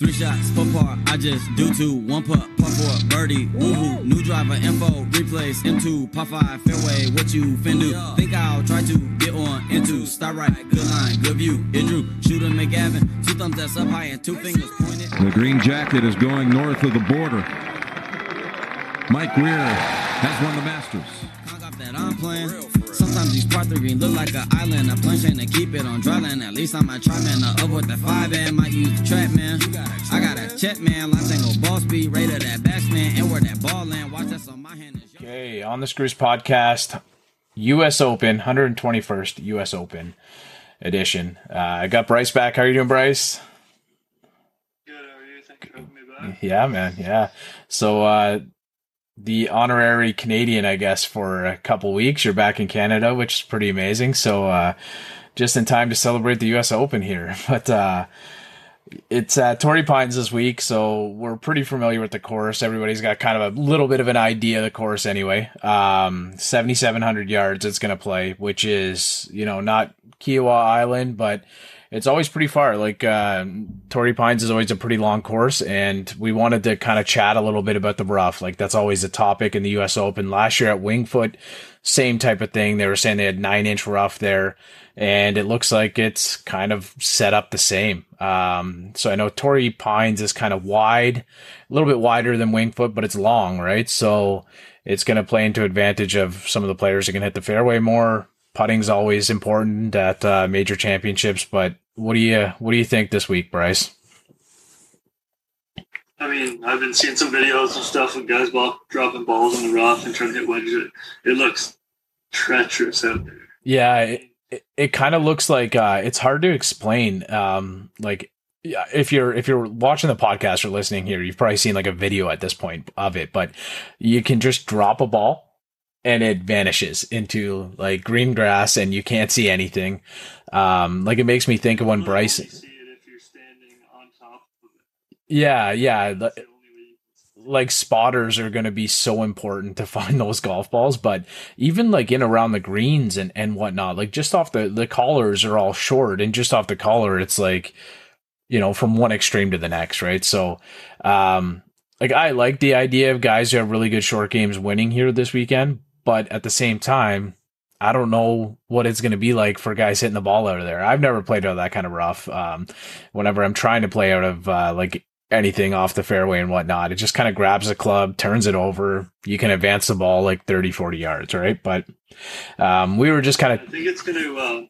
Three shots, four par, I just do two. One putt, putt for birdie, woohoo. New driver, info, replace, M2, par five, fairway, what you fin do? Think I'll try to get on into, start right, good line, good view. It drew, shooter McGavin, two thumbs that's up high and two fingers pointed. The green jacket is going north of the border. Mike Weir has won the Masters. Sometimes these part three look like an island. A plane train to keep it on dry land. At least I might try, man. The up with the five and might use the trap, man. I got a check, man. Line tango ball speed, rated that batsman. And where that ball land. Watch that's on my hand. It's Okay, on the Screws podcast, U.S. Open, 121st U.S. Open edition. Uh, I got Bryce back. How are you doing, Bryce? Good, how are you? Thanks for having me back. Yeah, man. Yeah. So, uh, the honorary Canadian, I guess, for a couple weeks. You're back in Canada, which is pretty amazing. So, uh, just in time to celebrate the U.S. Open here. But uh, it's at Torrey Pines this week, so we're pretty familiar with the course. Everybody's got kind of a little bit of an idea of the course anyway. Um, 7,700 yards it's going to play, which is, you know, not Kiawah Island, but it's always pretty far. Like uh, Torrey Pines is always a pretty long course, and we wanted to kind of chat a little bit about the rough. Like that's always a topic in the U.S. Open. Last year at Wingfoot, same type of thing. They were saying they had nine inch rough there, and it looks like it's kind of set up the same. Um, so I know Torrey Pines is kind of wide, a little bit wider than Wingfoot, but it's long, right? So it's going to play into advantage of some of the players who can hit the fairway more. Putting's always important at uh, major championships, but what do you what do you think this week, Bryce? I mean, I've been seeing some videos and stuff of guys ball, dropping balls in the rough and trying to hit wedges. It, it looks treacherous out there. Yeah, it, it, it kind of looks like uh, it's hard to explain. Um, like yeah, if you're if you're watching the podcast or listening here, you've probably seen like a video at this point of it, but you can just drop a ball and it vanishes into like green grass and you can't see anything. Um, like it makes me think of when Bryce. see it if you're standing on top of it. Yeah, yeah. the- That's the only way you can see it. like spotters are going to be so important to find those golf balls but even like in around the greens and and whatnot like just off the the collars are all short and just off the collar it's like you know from one extreme to the next right so um like i like the idea of guys who have really good short games winning here this weekend but at the same time I don't know what it's going to be like for guys hitting the ball out of there. I've never played out of that kind of rough. Um, whenever I'm trying to play out of uh, like anything off the fairway and whatnot. It just kind of grabs the club, turns it over. You can advance the ball like 30, 40 yards, right? But um, we were just kind of. I think it's going to. Uh,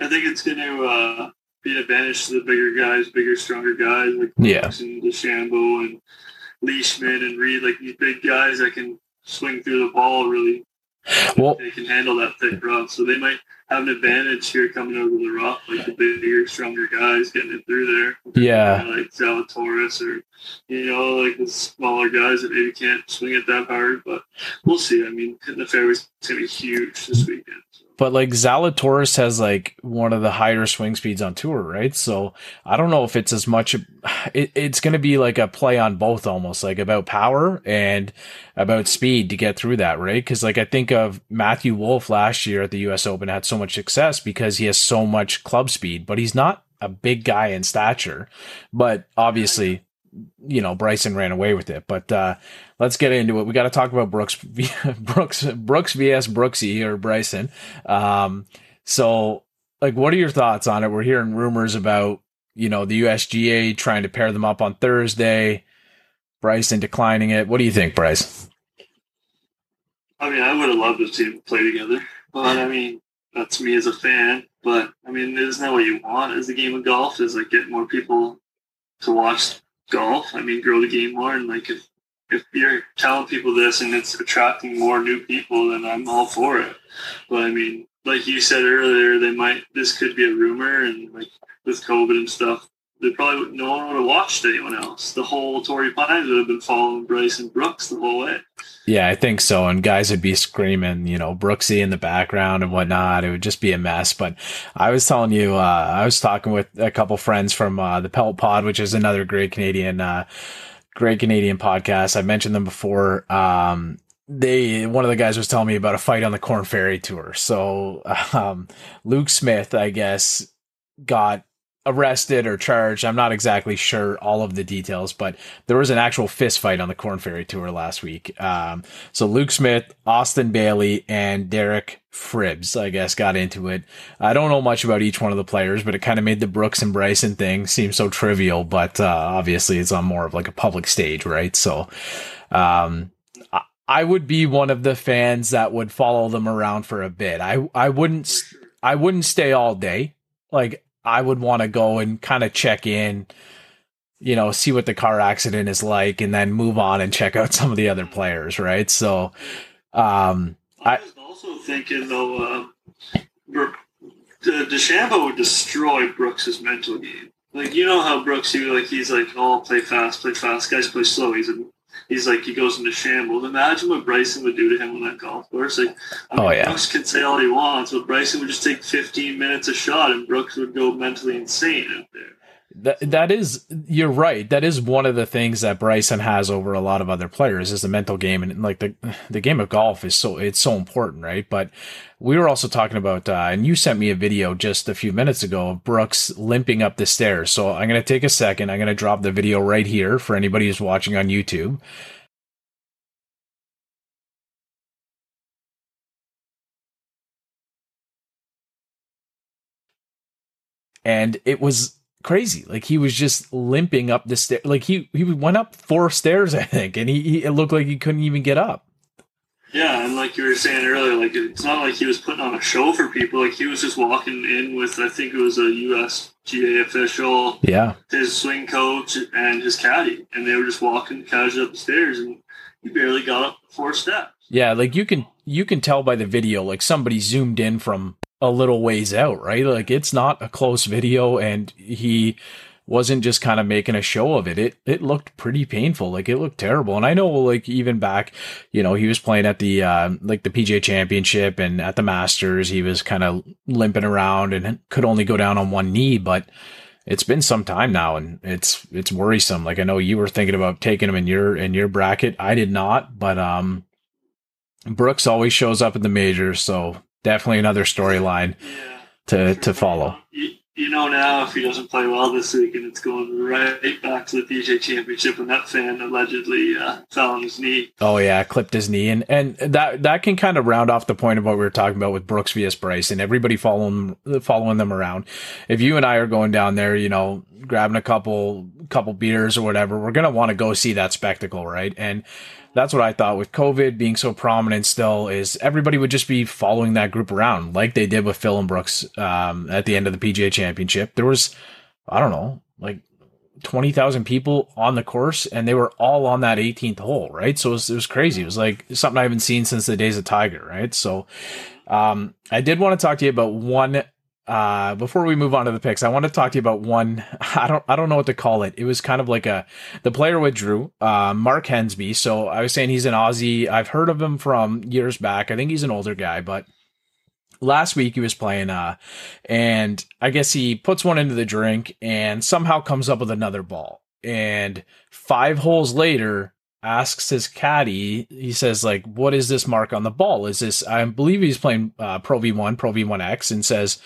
I think it's going to uh, be an advantage to the bigger guys, bigger, stronger guys like Yeah. And DeChambeau and Leishman and Reed, like these big guys that can swing through the ball really. well, They can handle that thick rough, so they might have an advantage here coming over the rough, like the bigger, stronger guys getting it through there. Yeah. like Zalatoris or you know, like the smaller guys that maybe can't swing it that hard. But we'll see. I mean, hitting the fairways gonna be huge this weekend. But like Zalatoris has like one of the higher swing speeds on tour, right? So I don't know if it's as much, it, it's going to be like a play on both almost like about power and about speed to get through that, right? Cause like I think of Matthew Wolff last year at the US Open had so much success because he has so much club speed, but he's not a big guy in stature. But obviously, you know, Bryson ran away with it. But uh let's get into it. We got to talk about Brooks Brooks Brooks vs Brooksy or Bryson. Um so like what are your thoughts on it? We're hearing rumors about, you know, the USGA trying to pair them up on Thursday. Bryson declining it. What do you think, Bryce? I mean, I would have loved to see them play together, but I mean, that's me as a fan. But I mean, isn't that what you want as a game of golf? Is like get more people to watch golf. I mean, grow the game more, and like if if you're telling people this and it's attracting more new people, then I'm all for it. But I mean, like you said earlier, they might this could be a rumor, and like with COVID and stuff, they probably no one would have watched anyone else. The whole Torrey Pines would have been following Bryson Brooks the whole way. Yeah, I think so. And guys would be screaming, you know, Brooksy in the background and whatnot. It would just be a mess. But I was telling you, uh, I was talking with a couple friends from uh, the Pelt Pod, which is another great Canadian, uh, great Canadian podcast. I mentioned them before. Um, they one of the guys was telling me about a fight on the Korn Ferry tour. So um, Luke Smith, I guess, got arrested or charged. I'm not exactly sure all of the details, but there was an actual fist fight on the Korn Ferry Tour last week. Um, so Luke Smith, Austin Bailey, and Derek Fribbs, I guess, got into it. I don't know much about each one of the players, but it kind of made the Brooks and Bryson thing seem so trivial. But uh, obviously, it's on more of like a public stage, right? So. Um, I would be one of the fans that would follow them around for a bit. I I wouldn't I wouldn't stay all day. Like I would want to go and kind of check in, you know, see what the car accident is like, and then move on and check out some of the other players, right? So, um, I, I was also thinking though, uh, DeChambeau would destroy Brooks's mental game. Like you know how Brooks, he like he's like, oh, play fast, play fast. Guys play slow. He's a he's like he goes into shambles. Imagine what Bryson would do to him on that golf course. Like, I mean, oh yeah, Brooks can say all he wants, but Bryson would just take 15 minutes a shot, and Brooks would go mentally insane out there. That that is you're right. That is one of the things that Bryson has over a lot of other players is the mental game and like the the game of golf is so it's so important, right? But we were also talking about uh, and you sent me a video just a few minutes ago of Brooks limping up the stairs. So I'm gonna take a second. I'm gonna drop the video right here for anybody who's watching on YouTube. and it was crazy. Like he was just limping up the stair. Like he he went up four stairs, I think, and he, he, it looked like he couldn't even get up. Yeah, and like you were saying earlier, like it's not like he was putting on a show for people. Like he was just walking in with, I think it was a USGA official, yeah, his swing coach and his caddy, and they were just walking casually up the stairs, and he barely got up four steps. Yeah, like you can you can tell by the video, like somebody zoomed in from a little ways out, right? Like it's not a close video and he wasn't just kind of making a show of it. It it looked pretty painful. Like it looked terrible. And I know like even back, you know, he was playing at the uh, like the PGA Championship and at the Masters, he was kind of limping around and could only go down on one knee, but it's been some time now and it's it's worrisome. Like I know you were thinking about taking him in your in your bracket. I did not, but um Brooks always shows up in the majors, so definitely another storyline yeah, to to follow. You, you, know now if he doesn't play well this week, and it's going right back to the PGA Championship, and that fan allegedly uh, fell on his knee. Oh yeah, clipped his knee, and and that that can kind of round off the point of what we were talking about with Brooks vs Bryce, and everybody following following them around. If you and I are going down there, you know, grabbing a couple couple beers or whatever, we're gonna want to go see that spectacle, right? And that's what I thought with COVID being so prominent still is everybody would just be following that group around like they did with Phil and Brooks um, at the end of the PGA championship. There was, I don't know, like 20,000 people on the course and they were all on that 18th hole, right? So it was, it was crazy. It was like something I haven't seen since the days of Tiger, right? So, um, I did want to talk to you about one uh, before we move on to the picks, I want to talk to you about one. I don't, I don't know what to call it. It was kind of like a, the player withdrew, uh, Mark Hensby. So I was saying he's an Aussie. I've heard of him from years back. I think he's an older guy, but last week he was playing, uh, and I guess he puts one into the drink and somehow comes up with another ball. And five holes later, asks his caddy, he says, like, what is this mark on the ball? Is this, I believe he's playing uh, Pro V1, Pro V1X, and says,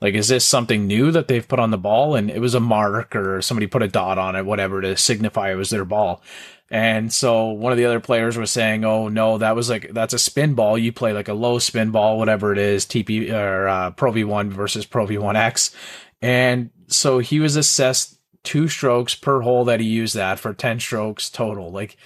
like, is this something new that they've put on the ball? And it was a mark or somebody put a dot on it, whatever, to signify it was their ball. And so one of the other players was saying, "Oh no, that was like that's a spin ball. You play like a low spin ball, whatever it is, TP or uh, Pro V1 versus Pro V1X." And so he was assessed two strokes per hole that he used that for 10 strokes total. Like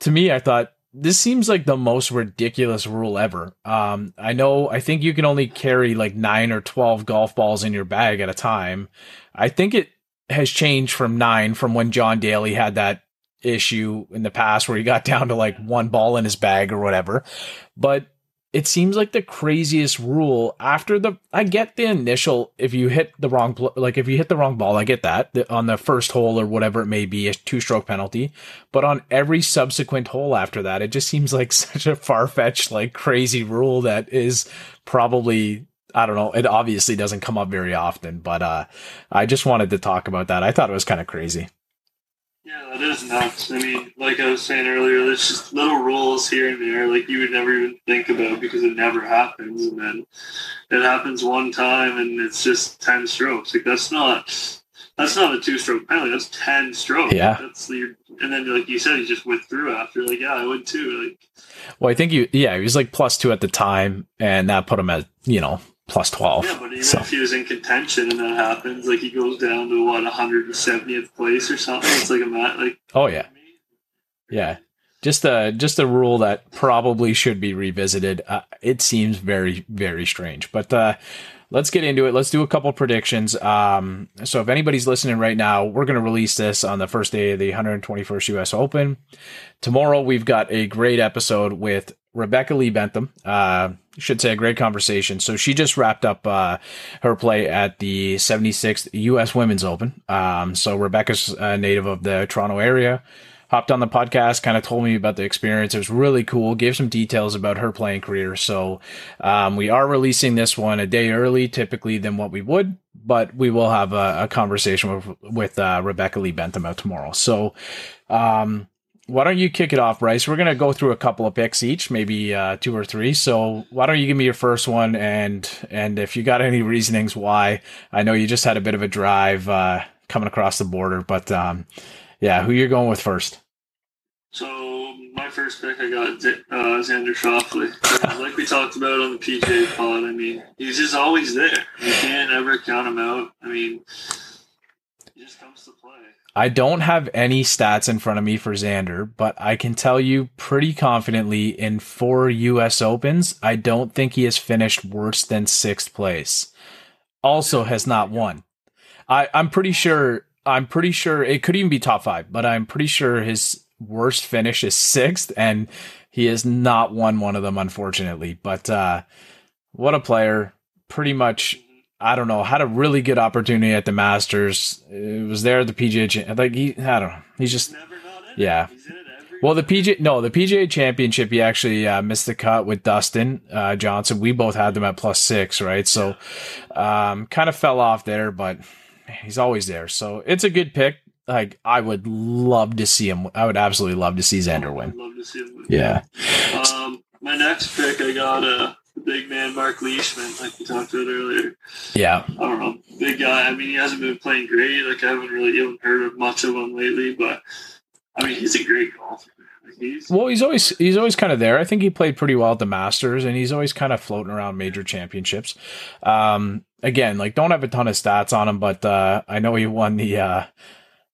to me, I thought this seems like the most ridiculous rule ever. Um, I know, I think you can only carry like nine or 12 golf balls in your bag at a time. I think it has changed from nine from when John Daly had that issue in the past where he got down to like one ball in his bag or whatever. But it seems like the craziest rule after the I get the initial if you hit the wrong like if you hit the wrong ball I get that on the first hole or whatever it may be a two stroke penalty. But on every subsequent hole after that it just seems like such a far-fetched like crazy rule that is probably I don't know it obviously doesn't come up very often. But uh I just wanted to talk about that. I thought it was kind of crazy That is nuts. I mean, like I was saying earlier, there's just little rules here and there, like you would never even think about because it never happens, and then it happens one time, and it's just ten strokes. Like that's not that's not a two stroke penalty. That's ten strokes. Yeah. That's the and then like you said, he just went withdrew after. Like yeah, I would too. Like Well, I think you, yeah, he was like plus two at the time, and that put him at, you know, plus 12. yeah, but even So, if he was in contention and that happens, like he goes down to what 170th place or something. It's like a mat. Like oh, yeah. Yeah. Just a just a rule that probably should be revisited. Uh, it seems very very strange, but uh, let's get into it. Let's do a couple predictions. Um, so if anybody's listening right now, we're going to release this on the first day of the 121st U.S. Open. Tomorrow we've got a great episode with Rebecca Lee Bentham. Uh, should say a great conversation. So she just wrapped up uh, her play at the 76th U.S. Women's Open. Um, so Rebecca's a native of the Toronto area hopped on the podcast, kind of told me about the experience. It was really cool. Gave some details about her playing career. So um, we are releasing this one a day early, typically than what we would, but we will have a, a conversation with with uh, Rebecca Lee Bentham out tomorrow. So. Um, why don't you kick it off, Bryce? We're gonna go through a couple of picks each, maybe uh, two or three. So why don't you give me your first one, and and if you got any reasonings why? I know you just had a bit of a drive uh, coming across the border, but um, yeah, who you're going with first? So my first pick, I got uh, Xander Schauffele. like we talked about on the PJ pod, I mean, he's just always there. You can't ever count him out. I mean, he just comes to play. I don't have any stats in front of me for Xander, but I can tell you pretty confidently in four US Opens, I don't think he has finished worse than sixth place. Also has not won. I, I'm pretty sure I'm pretty sure it could even be top five, but I'm pretty sure his worst finish is sixth, and he has not won one of them, unfortunately. But uh what a player. Pretty much I don't know, had a really good opportunity at the Masters. It was there at the PGA. Like he, I don't know. He's just Never not in it. Yeah. He's in it every well, the PJ no, the PGA Championship. He actually uh, missed the cut with Dustin uh, Johnson. We both had them at plus six, right? So, um, kind of fell off there, but he's always there. So it's a good pick. Like I would love to see him. I would absolutely love to see Xander win. love to see him win. Yeah, Um, my next pick, I got uh, the big man Mark Leishman, like we talked about earlier. yeah. I don't know, big guy. I mean, he hasn't been playing great. Like I haven't really even heard of much of him lately, but I mean, he's a great golfer. Well, he's always he's always kind of there. I think he played pretty well at the Masters, and he's always kind of floating around major championships. Um, again, like don't have a ton of stats on him, but uh, I know he won the uh,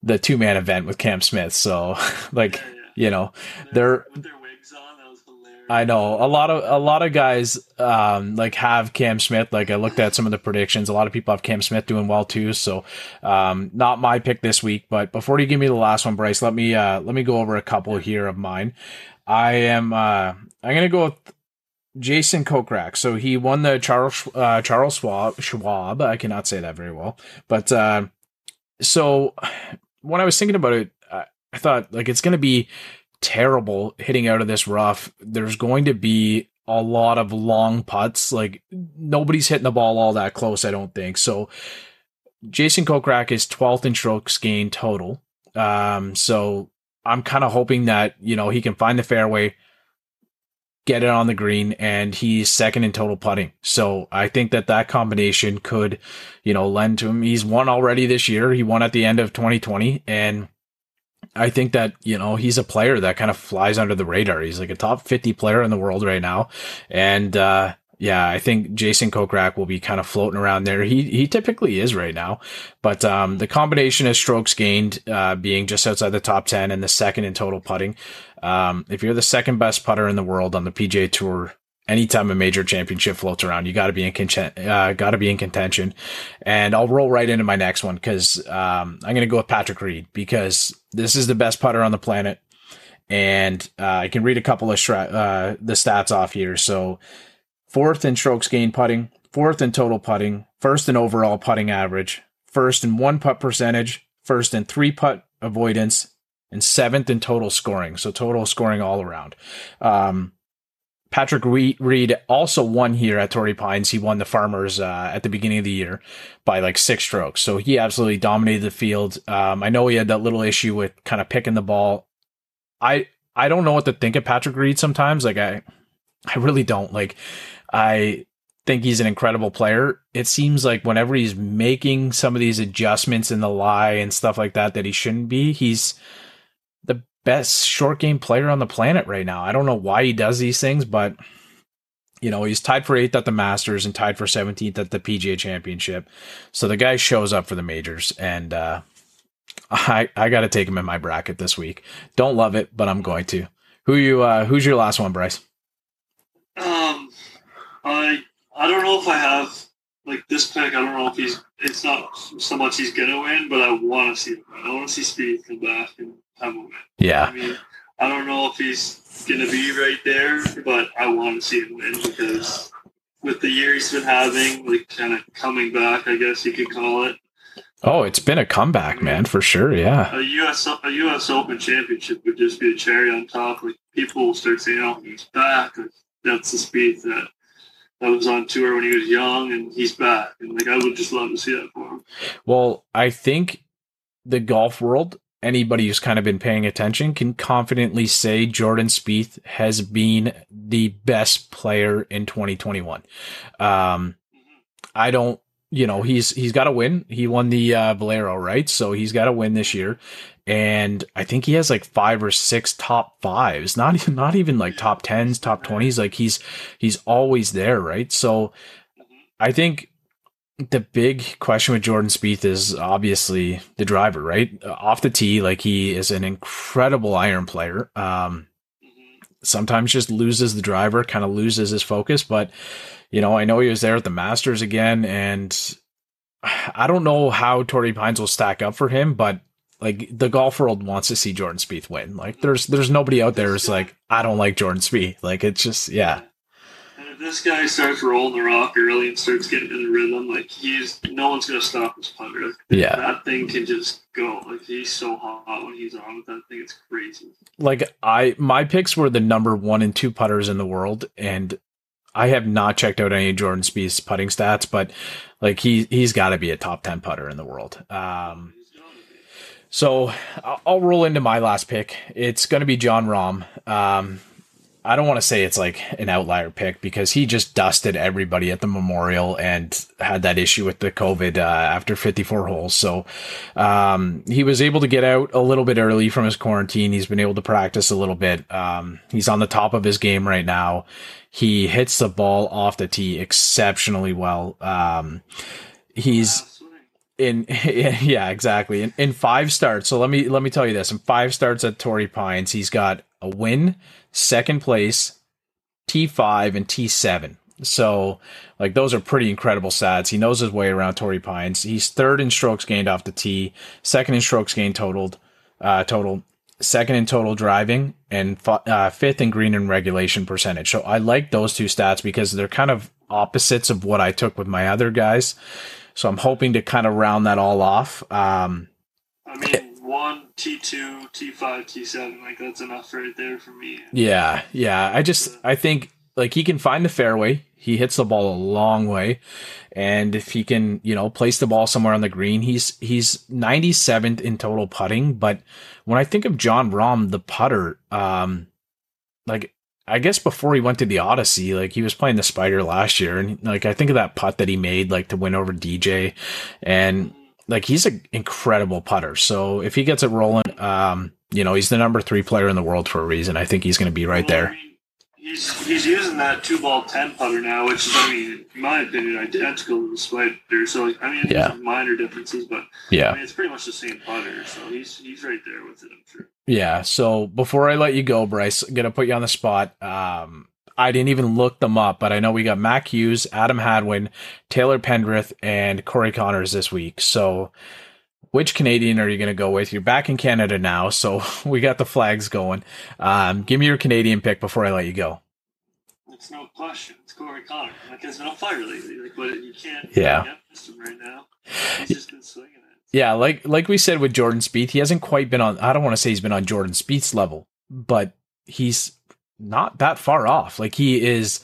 the two man event with Cam Smith. So, like you know, they're I know a lot of a lot of guys um like have Cam Smith. Like I looked at some of the predictions. A lot of people have Cam Smith doing well too. So um not my pick this week. But before you give me the last one, Bryce, let me uh let me go over a couple here of mine. I am uh I'm gonna go with Jason Kokrak. So he won the Charles uh, Charles Schwab. Schwab. I cannot say that very well, but uh, so when I was thinking about it, I, thought like it's to be terrible hitting out of this rough. There's going to be a lot of long putts. Like nobody's hitting the ball all that close. I don't think so. Jason Kokrak is 12th in strokes gained total. Um, so I'm kind of hoping that you know he can find the fairway get it on the green and he's second in total putting. So I think that that combination could, you know, lend to him. He's won already this year. He won at the end of 2020 and I think that, you know, he's a player that kind of flies under the radar. He's like a top 50 player in the world right now. And, uh, yeah, I think Jason Kokrak will be kind of floating around there. He he typically is right now, but um, the combination of strokes gained uh, being just outside the top ten and the second in total putting. Um, if you're the second best putter in the world on the PGA Tour, anytime a major championship floats around, you got to be in content, uh, got to be in contention. And I'll roll right into my next one because um, I'm going to go with Patrick Reed because this is the best putter on the planet, and uh, I can read a couple of stra- uh, the stats off here. So fourth in strokes gained putting, fourth in total putting, first in overall putting average, first in one putt percentage, first in three putt avoidance, and seventh in total scoring. So total scoring all around. Um, Patrick Reed also won here at Torrey Pines. He won the Farmers uh, at the beginning of the year by like six strokes. So he absolutely dominated the field. Um, I know he had that little issue with kind of picking the ball. I I don't know what to think of Patrick Reed sometimes. Like I I really don't. Like I think he's an incredible player. It seems like whenever he's making some of these adjustments in the lie and stuff like that that he shouldn't be, he's best short game player on the planet right now. I don't know why he does these things, but you know, he's tied for eighth at the Masters and tied for 17th at the PGA Championship. So the guy shows up for the majors and uh I I got to take him in my bracket this week. Don't love it, but I'm going to. Who you uh who's your last one, Bryce? Um I I don't know if I have like this pick. I don't know if he's. It's not so much he's gonna win, but I want to see him. I want to see Spieth come back and a win. Yeah. I mean, I don't know if he's gonna be right there, but I want to see him win because with the year he's been having, like kind of coming back, I guess you could call it. Oh, it's been a comeback, man, for sure. Yeah. A U.S. a U.S. Open championship would just be a cherry on top. Like people will start saying, "Oh, he's back." Like, that's the speed that that was on tour when he was young, and he's back. And like I would just love to see that for him. Well, I think the golf world, anybody who's kind of been paying attention, can confidently say Jordan Spieth has been the best player in 2021. Um, I don't you know he's he's got to win. He won the uh, Valero, right? So he's got to win this year, and I think he has like five or six top fives, not even not even like top tens, top twenties. Like he's he's always there, right? So I think the big question with Jordan Spieth is obviously the driver, right? Off the tee, like he is an incredible iron player. Um, sometimes just loses the driver, kind of loses his focus, but you know, I know he was there at the Masters again, and I don't know how Torrey Pines will stack up for him, but like the golf world wants to see Jordan Spieth win. Like there's there's nobody out there who's like I don't like Jordan Spieth. Like it's just yeah. This guy starts rolling the rock early and starts getting in the rhythm, like he's no one's gonna stop his putter. Yeah. that thing can just go. Like he's so hot when he's on with that thing. It's crazy. Like I my picks were the number one and two putters in the world, and I have not checked out any of Jordan Spieth's putting stats, but like he he's got to be a top ten putter in the world. Um, He's gotta be. So I'll I'll roll into my last pick. It's going to be Jon Rahm. Um, I don't want to say it's like an outlier pick because he just dusted everybody at the Memorial and had that issue with the COVID uh, after 54 holes. So um, he was able to get out a little bit early from his quarantine. He's been able to practice a little bit. Um, he's on the top of his game right now. He hits the ball off the tee exceptionally well. Um, he's in yeah exactly in, in five starts so let me let me tell you this in five starts at Torrey Pines he's got a win. Second place T5 and T7 so like those are pretty incredible stats. He knows his way around Torrey Pines. He's third in strokes gained off the tee second in strokes gained totaled uh total second in total driving and fi- uh, fifth in green and regulation percentage. So I like those two stats because they're kind of opposites of what I took with my other guys. So I'm hoping to kind of round that all off. Um, I mean, one T two, T five, T seven. Like that's enough right there for me. yeah, yeah. I just I think like he can find the fairway. He hits the ball a long way, and if he can, you know, place the ball somewhere on the green, he's he's 97th in total putting. But when I think of Jon Rahm, the putter, um, like I guess before he went to the Odyssey, like he was playing the Spider last year, and like I think of that putt that he made, like to win over DJ, and like he's an incredible putter. So if he gets it rolling, um, you know, he's the number three player in the world for a reason. I think he's going to be right Well, I there. mean, he's he's using that two ball ten putter now, which is, I mean, in my opinion, identical to the Spider. So I mean, Yeah. there's minor differences, but I Yeah, mean, it's pretty much the same putter. So he's he's right there with it. I'm sure. yeah. So before I let you go, Bryce, I'm gonna put you on the spot. Um, I didn't even look them up, but I know we got Mac Hughes, Adam Hadwin, Taylor Pendrith, and Corey Conners this week. So. Which Canadian are you going to go with? You're back in Canada now, so we got the flags going. Um, give me your Canadian pick before I let you go. It's no question. It's Corey Connor. Like he's been on fire lately. Like, but you can't. Yeah. You can't him right now. He's just been swinging it. Yeah, like like we said with Jordan Spieth, he hasn't quite been on. I don't want to say he's been on Jordan Spieth's level, but he's not that far off. Like he is,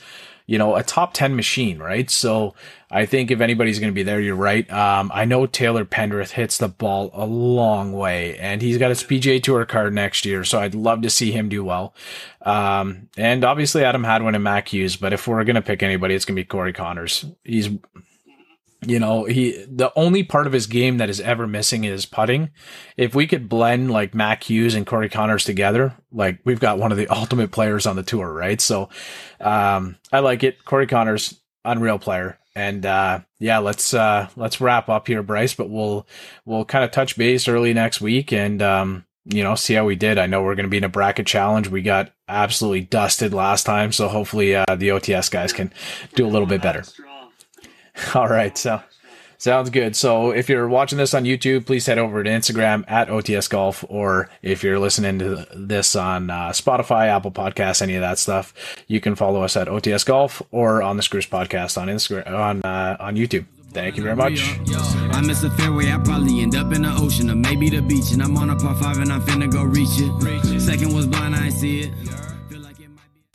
you know, a top 10 machine, right? So I think if anybody's going to be there, you're right. Um, I know Taylor Pendrith hits the ball a long way and he's got his PGA Tour card next year. So I'd love to see him do well. Um, and obviously Adam Hadwin and Mac Hughes, but if we're going to pick anybody, it's going to be Corey Conners. He's, you know, he, the only part of his game that is ever missing is putting. If we could blend like Mac Hughes and Corey Conners together, like we've got one of the ultimate players on the tour, right? So, um, I like it. Corey Conners, unreal player. And uh, yeah, let's uh, let's wrap up here, Bryce. But we'll we'll kind of touch base early next week, and um, you know, see how we did. I know we're going to be in a bracket challenge. We got absolutely dusted last time, so hopefully uh, the OTS guys can do a little bit better. All right, so sounds good. So if you're watching this on YouTube, please head over to Instagram at OTS Golf, or if you're listening to this on uh, Spotify, Apple Podcasts, any of that stuff, you can follow us at OTS Golf or on the Screws Podcast on Instagram on uh, on YouTube. Thank you very much. I miss a fairway, I probably end up in the ocean or maybe the beach, and I'm on a par five and I'm finna go reach it. Second was blind, I see it.